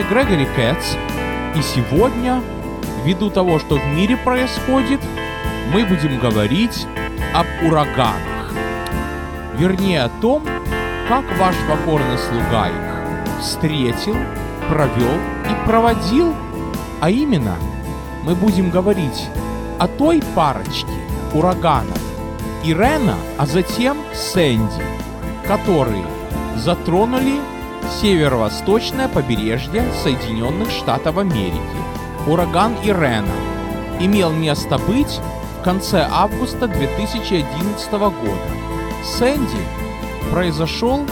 И Грегори Кэтс. И сегодня, ввиду того, что в мире происходит, мы будем говорить об ураганах. Вернее, о том, как ваш покорный слуга их встретил, провел и проводил. А именно, мы будем говорить о той парочке ураганов Ирена, а затем Сэнди, которые затронули северо-восточное побережье Соединенных Штатов Америки. Ураган Ирена имел место быть в конце августа 2011 года. Сэнди произошел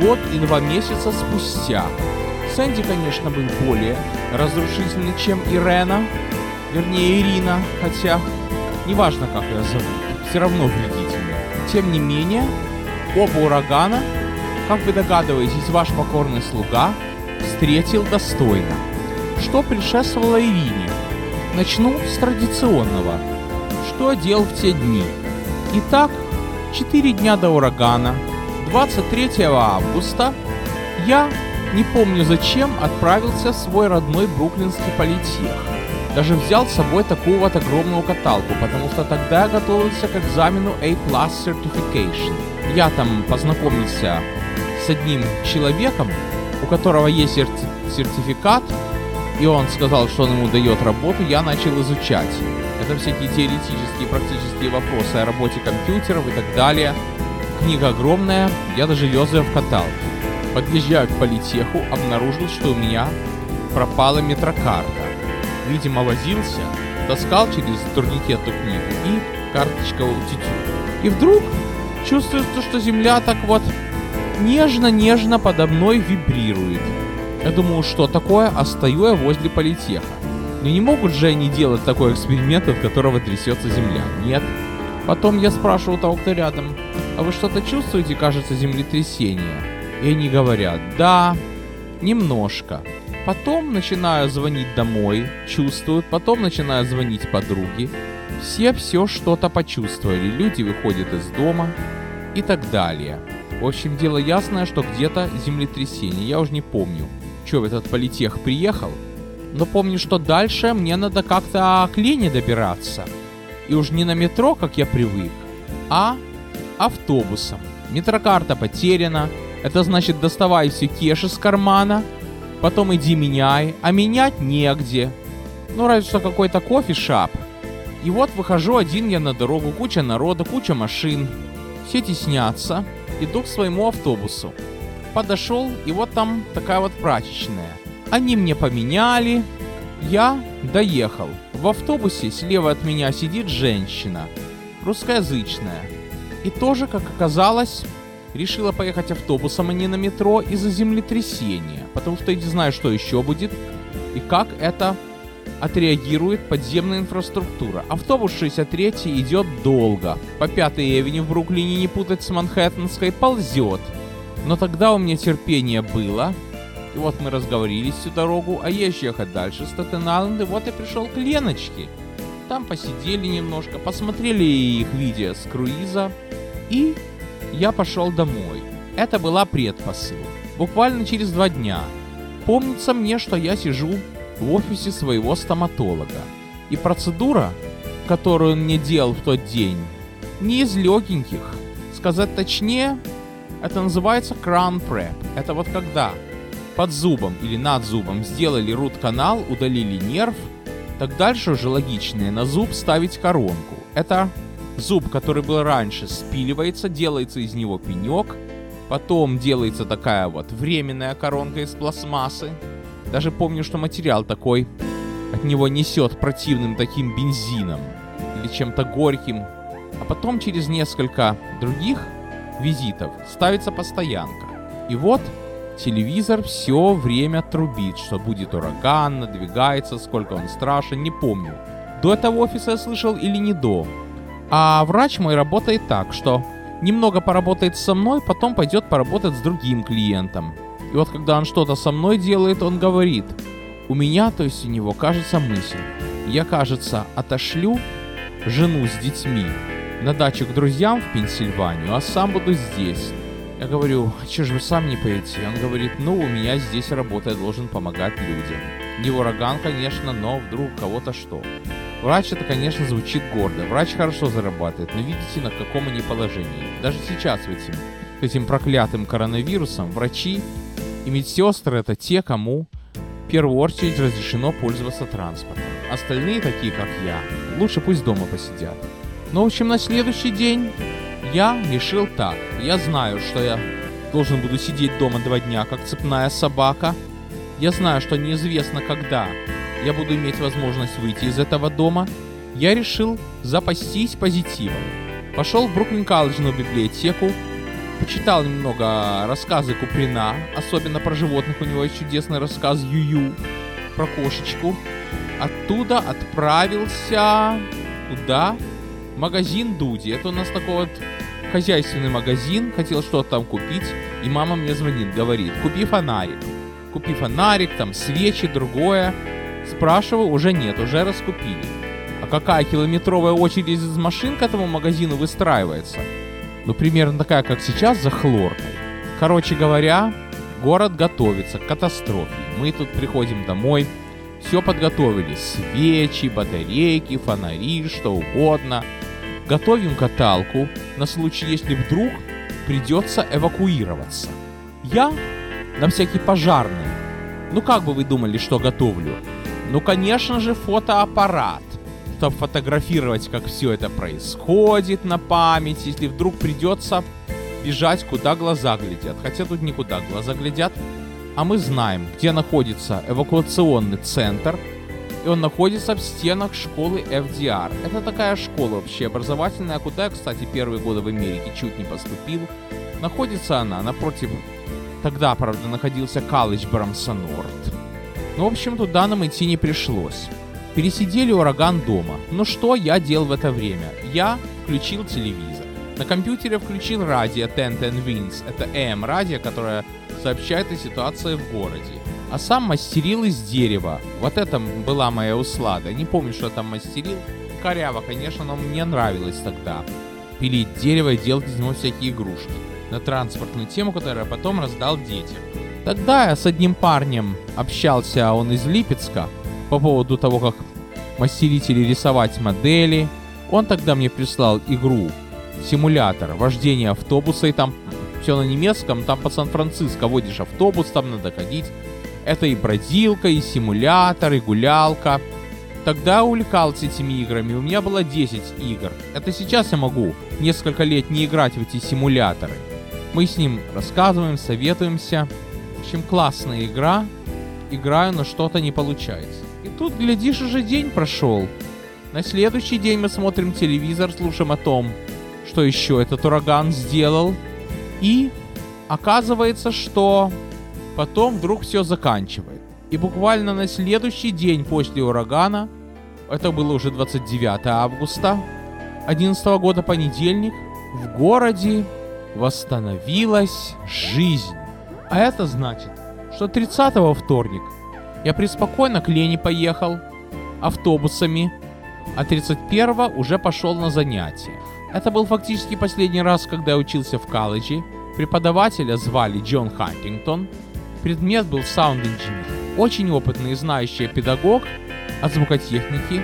год и два месяца спустя. Сэнди, конечно, был более разрушительный, чем Ирена, вернее Ирина, хотя неважно, как ее зовут, все равно вредительный. Тем не менее, оба урагана как вы догадываетесь, ваш покорный слуга встретил достойно. Что предшествовало Ирине? Начну с традиционного. Что делал в те дни? Итак, 4 дня до урагана, 23 августа, я, не помню зачем, отправился в свой родной бруклинский политех. Даже взял с собой такую вот огромную каталку, потому что тогда я готовился к экзамену A Plus Certification. Я там познакомился с одним человеком, у которого есть серти- сертификат, и он сказал, что он ему дает работу, я начал изучать. Это всякие теоретические практические вопросы о работе компьютеров и так далее. Книга огромная, я даже вез ее в каталке. Подъезжаю к политеху, обнаружил, что у меня пропала метрокарта. Видимо, возился, таскал через турникет эту книгу и карточка у тетю. И вдруг чувствую, что земля так вот нежно-нежно подо мной вибрирует. Я думаю, что такое, а стою я возле политеха. Но не могут же они делать такой эксперимент, от которого трясется земля. Нет. Потом я спрашиваю того, кто рядом, а вы что-то чувствуете, кажется, землетрясение? И они говорят, да, немножко. Потом начинаю звонить домой, чувствуют, потом начинаю звонить подруге. Все все что-то почувствовали, люди выходят из дома и так далее. В общем, дело ясное, что где-то землетрясение. Я уже не помню, в этот политех приехал. Но помню, что дальше мне надо как-то к Лене добираться. И уж не на метро, как я привык, а автобусом. Метрокарта потеряна. Это значит, доставай все кеш из кармана. Потом иди меняй. А менять негде. Ну, разве что какой-то кофе-шап. И вот выхожу один я на дорогу. Куча народа, куча машин. Все теснятся иду к своему автобусу. Подошел, и вот там такая вот прачечная. Они мне поменяли, я доехал. В автобусе слева от меня сидит женщина, русскоязычная. И тоже, как оказалось, решила поехать автобусом, а не на метро из-за землетрясения. Потому что я не знаю, что еще будет и как это отреагирует подземная инфраструктура. Автобус 63 идет долго. По 5 Эвени в Бруклине не путать с Манхэттенской ползет. Но тогда у меня терпение было. И вот мы разговорились всю дорогу, а езжу ехать дальше с Статен-Айленд, и вот я пришел к Леночке. Там посидели немножко, посмотрели их видео с круиза, и я пошел домой. Это была предпосыл. Буквально через два дня. Помнится мне, что я сижу в офисе своего стоматолога. И процедура, которую он мне делал в тот день, не из легеньких. Сказать точнее, это называется crown prep. Это вот когда под зубом или над зубом сделали рут-канал, удалили нерв, так дальше уже логичнее на зуб ставить коронку. Это зуб, который был раньше, спиливается, делается из него пенек, потом делается такая вот временная коронка из пластмассы, даже помню, что материал такой от него несет противным таким бензином или чем-то горьким. А потом через несколько других визитов ставится постоянка. И вот телевизор все время трубит, что будет ураган, надвигается, сколько он страшен, не помню. До этого офиса я слышал или не до. А врач мой работает так, что немного поработает со мной, потом пойдет поработать с другим клиентом. И вот когда он что-то со мной делает, он говорит, у меня, то есть у него, кажется мысль, я, кажется, отошлю жену с детьми на дачу к друзьям в Пенсильванию, а сам буду здесь. Я говорю, а че же вы сам не поедете? Он говорит, ну, у меня здесь работа, я должен помогать людям. Не ураган, конечно, но вдруг кого-то что. Врач это, конечно, звучит гордо. Врач хорошо зарабатывает, но видите, на каком они положении. Даже сейчас этим, этим проклятым коронавирусом врачи и медсестры это те, кому в первую очередь разрешено пользоваться транспортом. Остальные, такие как я, лучше пусть дома посидят. Но, в общем, на следующий день я решил так. Я знаю, что я должен буду сидеть дома два дня, как цепная собака. Я знаю, что неизвестно когда я буду иметь возможность выйти из этого дома. Я решил запастись позитивом. Пошел в Бруклин колледжную библиотеку, почитал немного рассказы Куприна, особенно про животных. У него есть чудесный рассказ Ю-Ю про кошечку. Оттуда отправился куда? магазин Дуди. Это у нас такой вот хозяйственный магазин. Хотел что-то там купить. И мама мне звонит, говорит, купи фонарик. Купи фонарик, там свечи, другое. Спрашиваю, уже нет, уже раскупили. А какая километровая очередь из машин к этому магазину выстраивается? Ну, примерно такая, как сейчас, за хлоркой. Короче говоря, город готовится к катастрофе. Мы тут приходим домой, все подготовили. Свечи, батарейки, фонари, что угодно. Готовим каталку на случай, если вдруг придется эвакуироваться. Я на всякий пожарный. Ну как бы вы думали, что готовлю? Ну конечно же фотоаппарат, чтобы фотографировать, как все это происходит на память, если вдруг придется бежать, куда глаза глядят. Хотя тут никуда глаза глядят, а мы знаем, где находится эвакуационный центр – и он находится в стенах школы FDR. Это такая школа общеобразовательная, куда я, кстати, первые годы в Америке чуть не поступил. Находится она напротив... Тогда, правда, находился колледж Брамсонорд. Ну, в общем, туда нам идти не пришлось. Пересидели ураган дома. Ну что я делал в это время? Я включил телевизор. На компьютере включил радио 1010 Winds. Это AM радио, которое сообщает о ситуации в городе а сам мастерил из дерева. Вот это была моя услада. Не помню, что там мастерил. Коряво, конечно, но мне нравилось тогда. Пилить дерево и делать из него всякие игрушки. На транспортную тему, которую я потом раздал детям. Тогда я с одним парнем общался, он из Липецка, по поводу того, как мастерить или рисовать модели. Он тогда мне прислал игру, симулятор вождения автобуса, и там все на немецком, там по Сан-Франциско водишь автобус, там надо ходить это и бродилка, и симулятор, и гулялка. Тогда увлекался этими играми, у меня было 10 игр. Это сейчас я могу несколько лет не играть в эти симуляторы. Мы с ним рассказываем, советуемся. В общем, классная игра. Играю, но что-то не получается. И тут, глядишь, уже день прошел. На следующий день мы смотрим телевизор, слушаем о том, что еще этот ураган сделал. И оказывается, что Потом вдруг все заканчивает. И буквально на следующий день после урагана, это было уже 29 августа 11 года понедельник, в городе восстановилась жизнь. А это значит, что 30 вторник я преспокойно к Лене поехал автобусами, а 31 уже пошел на занятия. Это был фактически последний раз, когда я учился в колледже. Преподавателя звали Джон Хантингтон, Предмет был Sound Engineer. Очень опытный и знающий педагог от звукотехники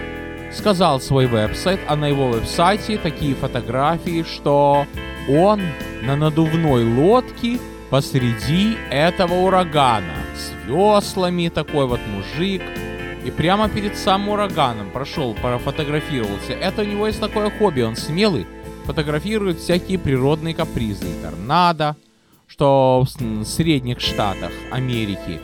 сказал свой веб-сайт, а на его веб-сайте такие фотографии, что он на надувной лодке посреди этого урагана. С веслами, такой вот мужик, и прямо перед самым ураганом прошел, профотографировался. Это у него есть такое хобби, он смелый, фотографирует всякие природные капризы, торнадо, что в Средних Штатах Америки.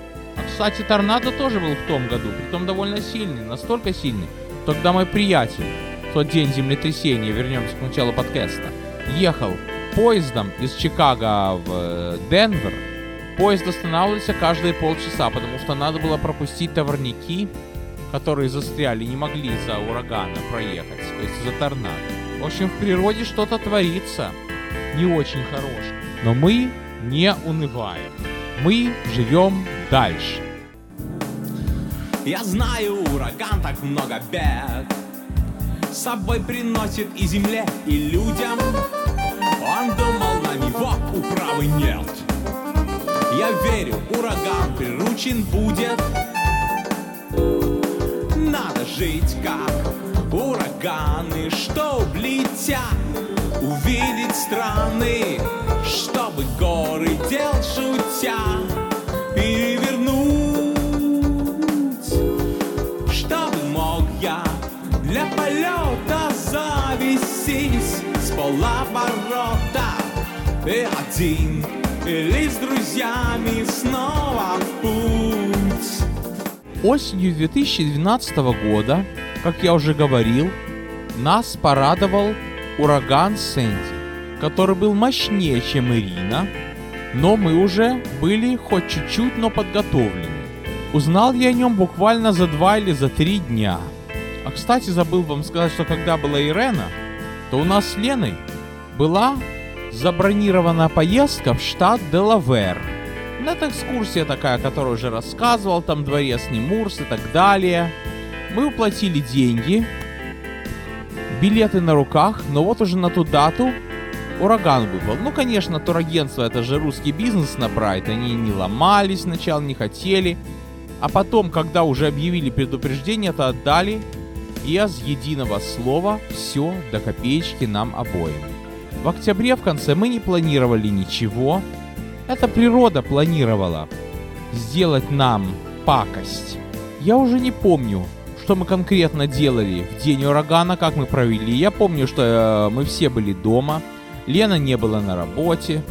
Кстати, торнадо тоже был в том году, притом довольно сильный, настолько сильный, что когда мой приятель в тот день землетрясения, вернемся к началу подкаста, ехал поездом из Чикаго в э, Денвер, поезд останавливался каждые полчаса, потому что надо было пропустить товарники, которые застряли, не могли из-за урагана проехать, то есть из-за торнадо. В общем, в природе что-то творится не очень хорошее. Но мы не унываем. Мы живем дальше. Я знаю, ураган так много бед С собой приносит и земле, и людям Он думал, на него управы нет Я верю, ураган приручен будет. Надо жить как ураганы, что летят Увидеть страны, чтобы горы один или с друзьями снова в путь. Осенью 2012 года, как я уже говорил, нас порадовал ураган Сэнди, который был мощнее, чем Ирина, но мы уже были хоть чуть-чуть, но подготовлены. Узнал я о нем буквально за два или за три дня. А кстати, забыл вам сказать, что когда была Ирена, то у нас с Леной была забронирована поездка в штат Делавер. Это экскурсия такая, которую уже рассказывал, там дворец Немурс и так далее. Мы уплатили деньги, билеты на руках, но вот уже на ту дату ураган выпал. Ну, конечно, турагентство это же русский бизнес набрать, они не ломались сначала, не хотели. А потом, когда уже объявили предупреждение, то отдали без единого слова все до копеечки нам обоим. В октябре в конце мы не планировали ничего. Это природа планировала сделать нам пакость. Я уже не помню, что мы конкретно делали в день урагана, как мы провели. Я помню, что э, мы все были дома. Лена не была на работе.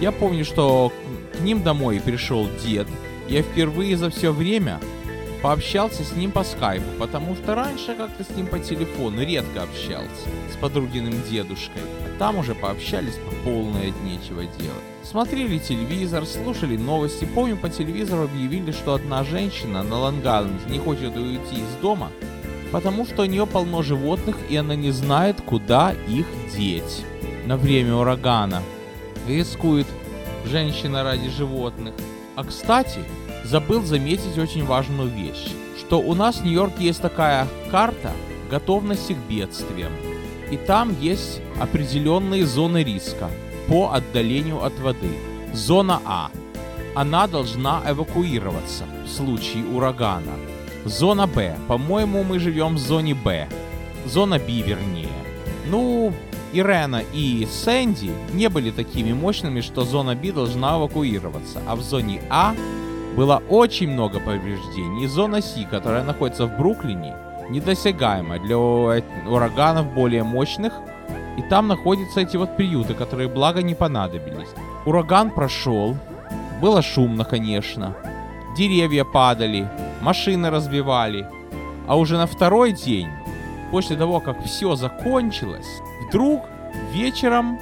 Я помню, что к ним домой пришел дед. Я впервые за все время пообщался с ним по скайпу, потому что раньше как-то с ним по телефону редко общался, с подругиным дедушкой. А там уже пообщались по полной от нечего делать. Смотрели телевизор, слушали новости. Помню, по телевизору объявили, что одна женщина на Лонг-Айленде не хочет уйти из дома, потому что у нее полно животных, и она не знает, куда их деть на время урагана. Рискует женщина ради животных. А кстати, забыл заметить очень важную вещь, что у нас в Нью-Йорке есть такая карта готовности к бедствиям. И там есть определенные зоны риска по отдалению от воды. Зона А. Она должна эвакуироваться в случае урагана. Зона Б. По-моему, мы живем в зоне Б. Зона Б, вернее. Ну, Ирена и Сэнди не были такими мощными, что зона Б должна эвакуироваться, а в зоне А было очень много повреждений. И зона С, которая находится в Бруклине, недосягаема для ураганов более мощных, и там находятся эти вот приюты, которые, благо, не понадобились. Ураган прошел, было шумно, конечно, деревья падали, машины разбивали, а уже на второй день, после того, как все закончилось, Вдруг вечером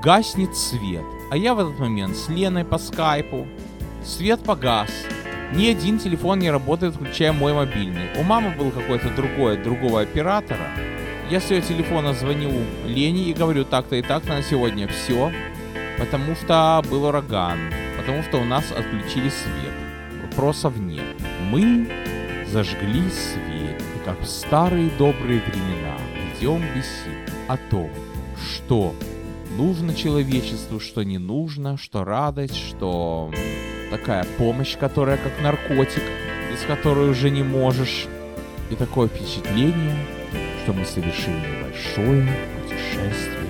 гаснет свет, а я в этот момент с Леной по скайпу. Свет погас. Ни один телефон не работает, включая мой мобильный. У мамы был какой-то другой, другого оператора. Я с ее телефона звоню Лене и говорю так-то и так на сегодня все, потому что был ураган, потому что у нас отключили свет. Вопросов нет. Мы зажгли свет, и как в старые добрые времена идем беседовать о том, что нужно человечеству, что не нужно, что радость, что такая помощь, которая как наркотик, без которой уже не можешь. И такое впечатление, что мы совершили небольшое путешествие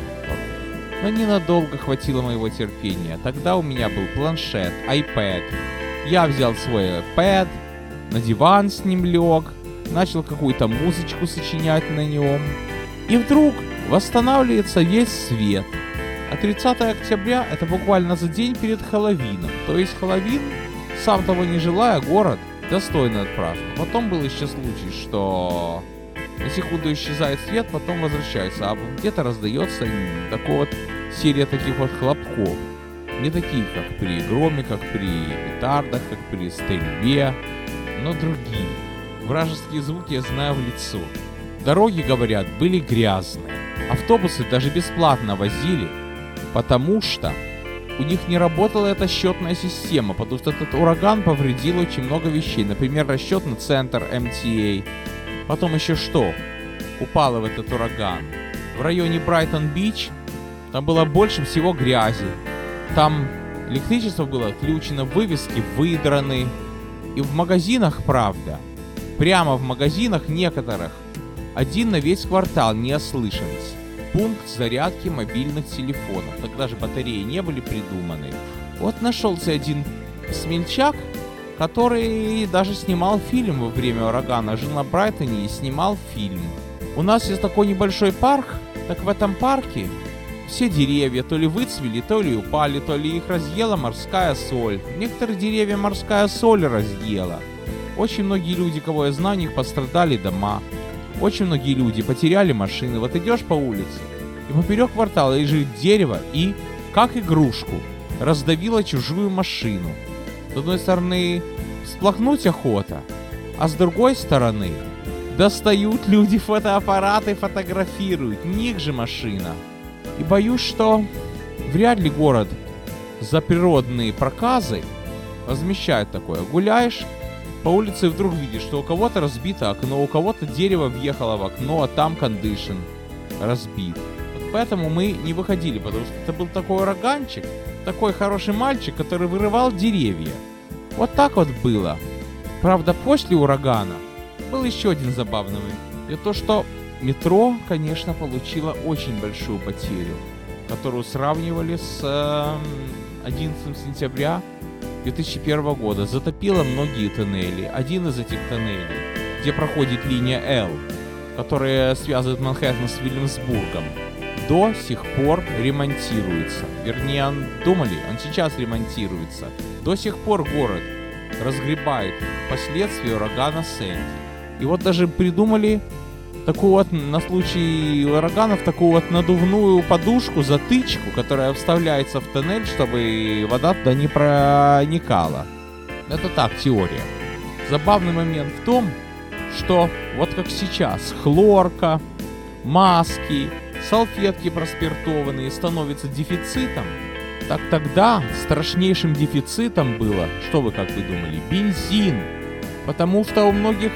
Но ненадолго хватило моего терпения. Тогда у меня был планшет, iPad. Я взял свой iPad, на диван с ним лег, начал какую-то музычку сочинять на нем. И вдруг восстанавливается весь свет. А 30 октября это буквально за день перед Хэллоуином. То есть Хэллоуин сам того не желая, город достойно отпраздновал. Потом был еще случай, что на секунду исчезает свет, потом возвращается, а где-то раздается такой вот серия таких вот хлопков. Не такие, как при громе, как при петардах, как при стрельбе, но другие. Вражеские звуки я знаю в лицо. Дороги, говорят, были грязные. Автобусы даже бесплатно возили, потому что у них не работала эта счетная система, потому что этот ураган повредил очень много вещей. Например, расчетный центр MTA. Потом еще что? Упало в этот ураган. В районе Брайтон-Бич там было больше всего грязи. Там электричество было отключено, вывески выдраны. И в магазинах, правда, прямо в магазинах некоторых, один на весь квартал не ослышались пункт зарядки мобильных телефонов. Тогда же батареи не были придуманы. Вот нашелся один смельчак, который даже снимал фильм во время урагана. Жил на Брайтоне и снимал фильм. У нас есть такой небольшой парк, так в этом парке все деревья то ли выцвели, то ли упали, то ли их разъела морская соль. Некоторые деревья морская соль разъела. Очень многие люди, кого я знаю, них пострадали дома. Очень многие люди потеряли машины. Вот идешь по улице, и поперек квартала лежит дерево и, как игрушку, раздавило чужую машину. С одной стороны, всплакнуть охота, а с другой стороны, достают люди фотоаппараты, фотографируют, них же машина. И боюсь, что вряд ли город за природные проказы возмещает такое. Гуляешь, по улице вдруг видишь, что у кого-то разбито окно, у кого-то дерево въехало в окно, а там кондишн разбит. Вот поэтому мы не выходили, потому что это был такой ураганчик, такой хороший мальчик, который вырывал деревья. Вот так вот было. Правда, после урагана был еще один забавный момент. Это то, что метро, конечно, получило очень большую потерю, которую сравнивали с э, 11 сентября 2001 года затопило многие тоннели. Один из этих тоннелей, где проходит линия L, которая связывает Манхэттен с Вильямсбургом, до сих пор ремонтируется. Вернее, думали, он сейчас ремонтируется. До сих пор город разгребает последствия урагана Сэнди. И вот даже придумали такую вот на случай ураганов такую вот надувную подушку, затычку, которая вставляется в тоннель, чтобы вода туда не проникала. Это так, теория. Забавный момент в том, что вот как сейчас хлорка, маски, салфетки проспиртованные становятся дефицитом, так тогда страшнейшим дефицитом было, что вы как вы думали, бензин. Потому что у многих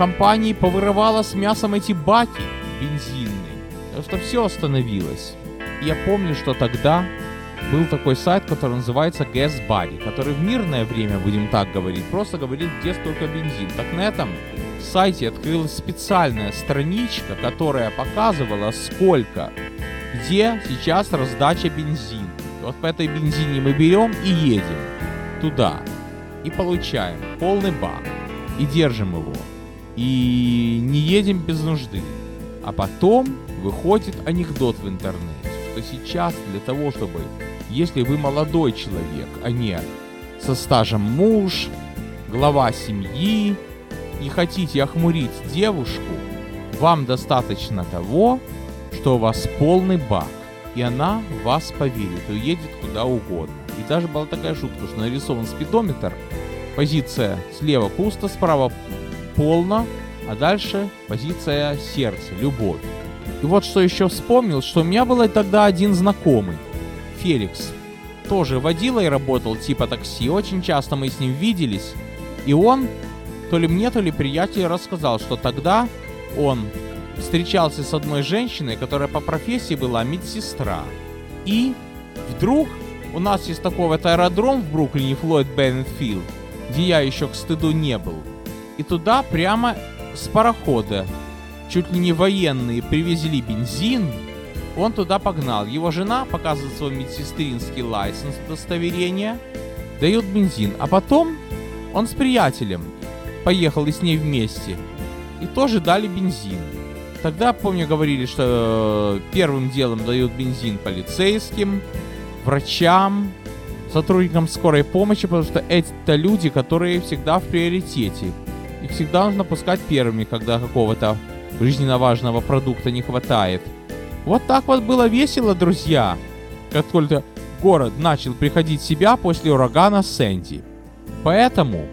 компании повырывала с мясом эти баки бензинные. Так что все остановилось. Я помню, что тогда был такой сайт, который называется Gas Buddy, который в мирное время, будем так говорить, просто говорит, где столько бензин. Так на этом сайте открылась специальная страничка, которая показывала, сколько, где сейчас раздача бензина. И вот по этой бензине мы берем и едем туда. И получаем полный бак. И держим его и не едем без нужды. А потом выходит анекдот в интернете, что сейчас для того, чтобы, если вы молодой человек, а не со стажем муж, глава семьи, и хотите охмурить девушку, вам достаточно того, что у вас полный бак, и она вас поверит и уедет куда угодно. И даже была такая шутка, что нарисован спидометр, позиция слева пусто, справа полно, а дальше позиция сердца, любовь. И вот что еще вспомнил, что у меня был тогда один знакомый, Феликс. Тоже водила и работал типа такси, очень часто мы с ним виделись. И он, то ли мне, то ли приятель рассказал, что тогда он встречался с одной женщиной, которая по профессии была медсестра. И вдруг у нас есть такой вот аэродром в Бруклине, Флойд Беннет Филд, где я еще к стыду не был. И туда прямо с парохода, чуть ли не военные, привезли бензин, он туда погнал. Его жена показывает свой медсестринский лайсенс удостоверение, дает бензин. А потом он с приятелем поехал и с ней вместе. И тоже дали бензин. Тогда, помню, говорили, что первым делом дают бензин полицейским, врачам, сотрудникам скорой помощи, потому что это люди, которые всегда в приоритете. Их всегда нужно пускать первыми, когда какого-то жизненно важного продукта не хватает. Вот так вот было весело, друзья, как только город начал приходить в себя после урагана Сэнди. Поэтому,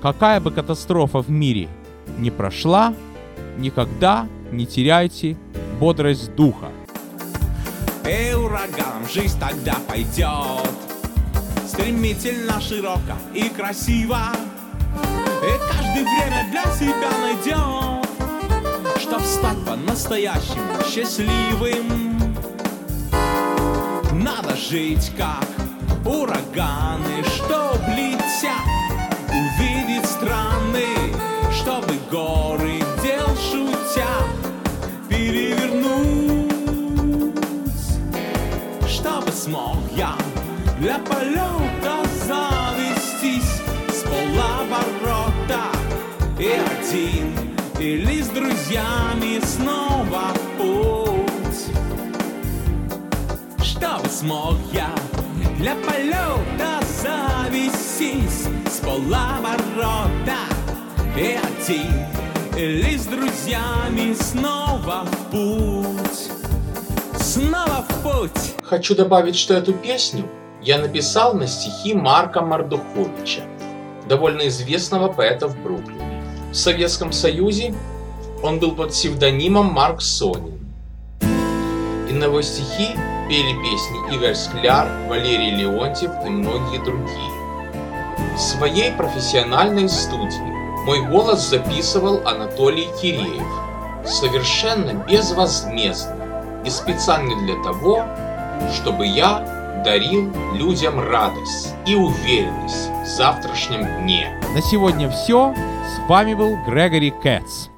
какая бы катастрофа в мире не прошла, никогда не теряйте бодрость духа. Эй, ураганом жизнь тогда пойдет Стремительно, широко и красиво И каждый время для себя найдет Чтоб стать по-настоящему счастливым. Надо жить как ураганы Чтоб летят, увидеть страны Чтобы горы дел шутя перевернуть. Чтобы смог я для полета смог я для полета завестись С полоборота и один Или с друзьями снова в путь Снова в путь Хочу добавить, что эту песню я написал на стихи Марка Мардуховича, довольно известного поэта в Бруклине. В Советском Союзе он был под псевдонимом Марк Сонин. И на его стихи пели песни Игорь Скляр, Валерий Леонтьев и многие другие. В своей профессиональной студии мой голос записывал Анатолий Киреев, совершенно безвозмездно и специально для того, чтобы я дарил людям радость и уверенность в завтрашнем дне. На сегодня все. С вами был Грегори Кэтс.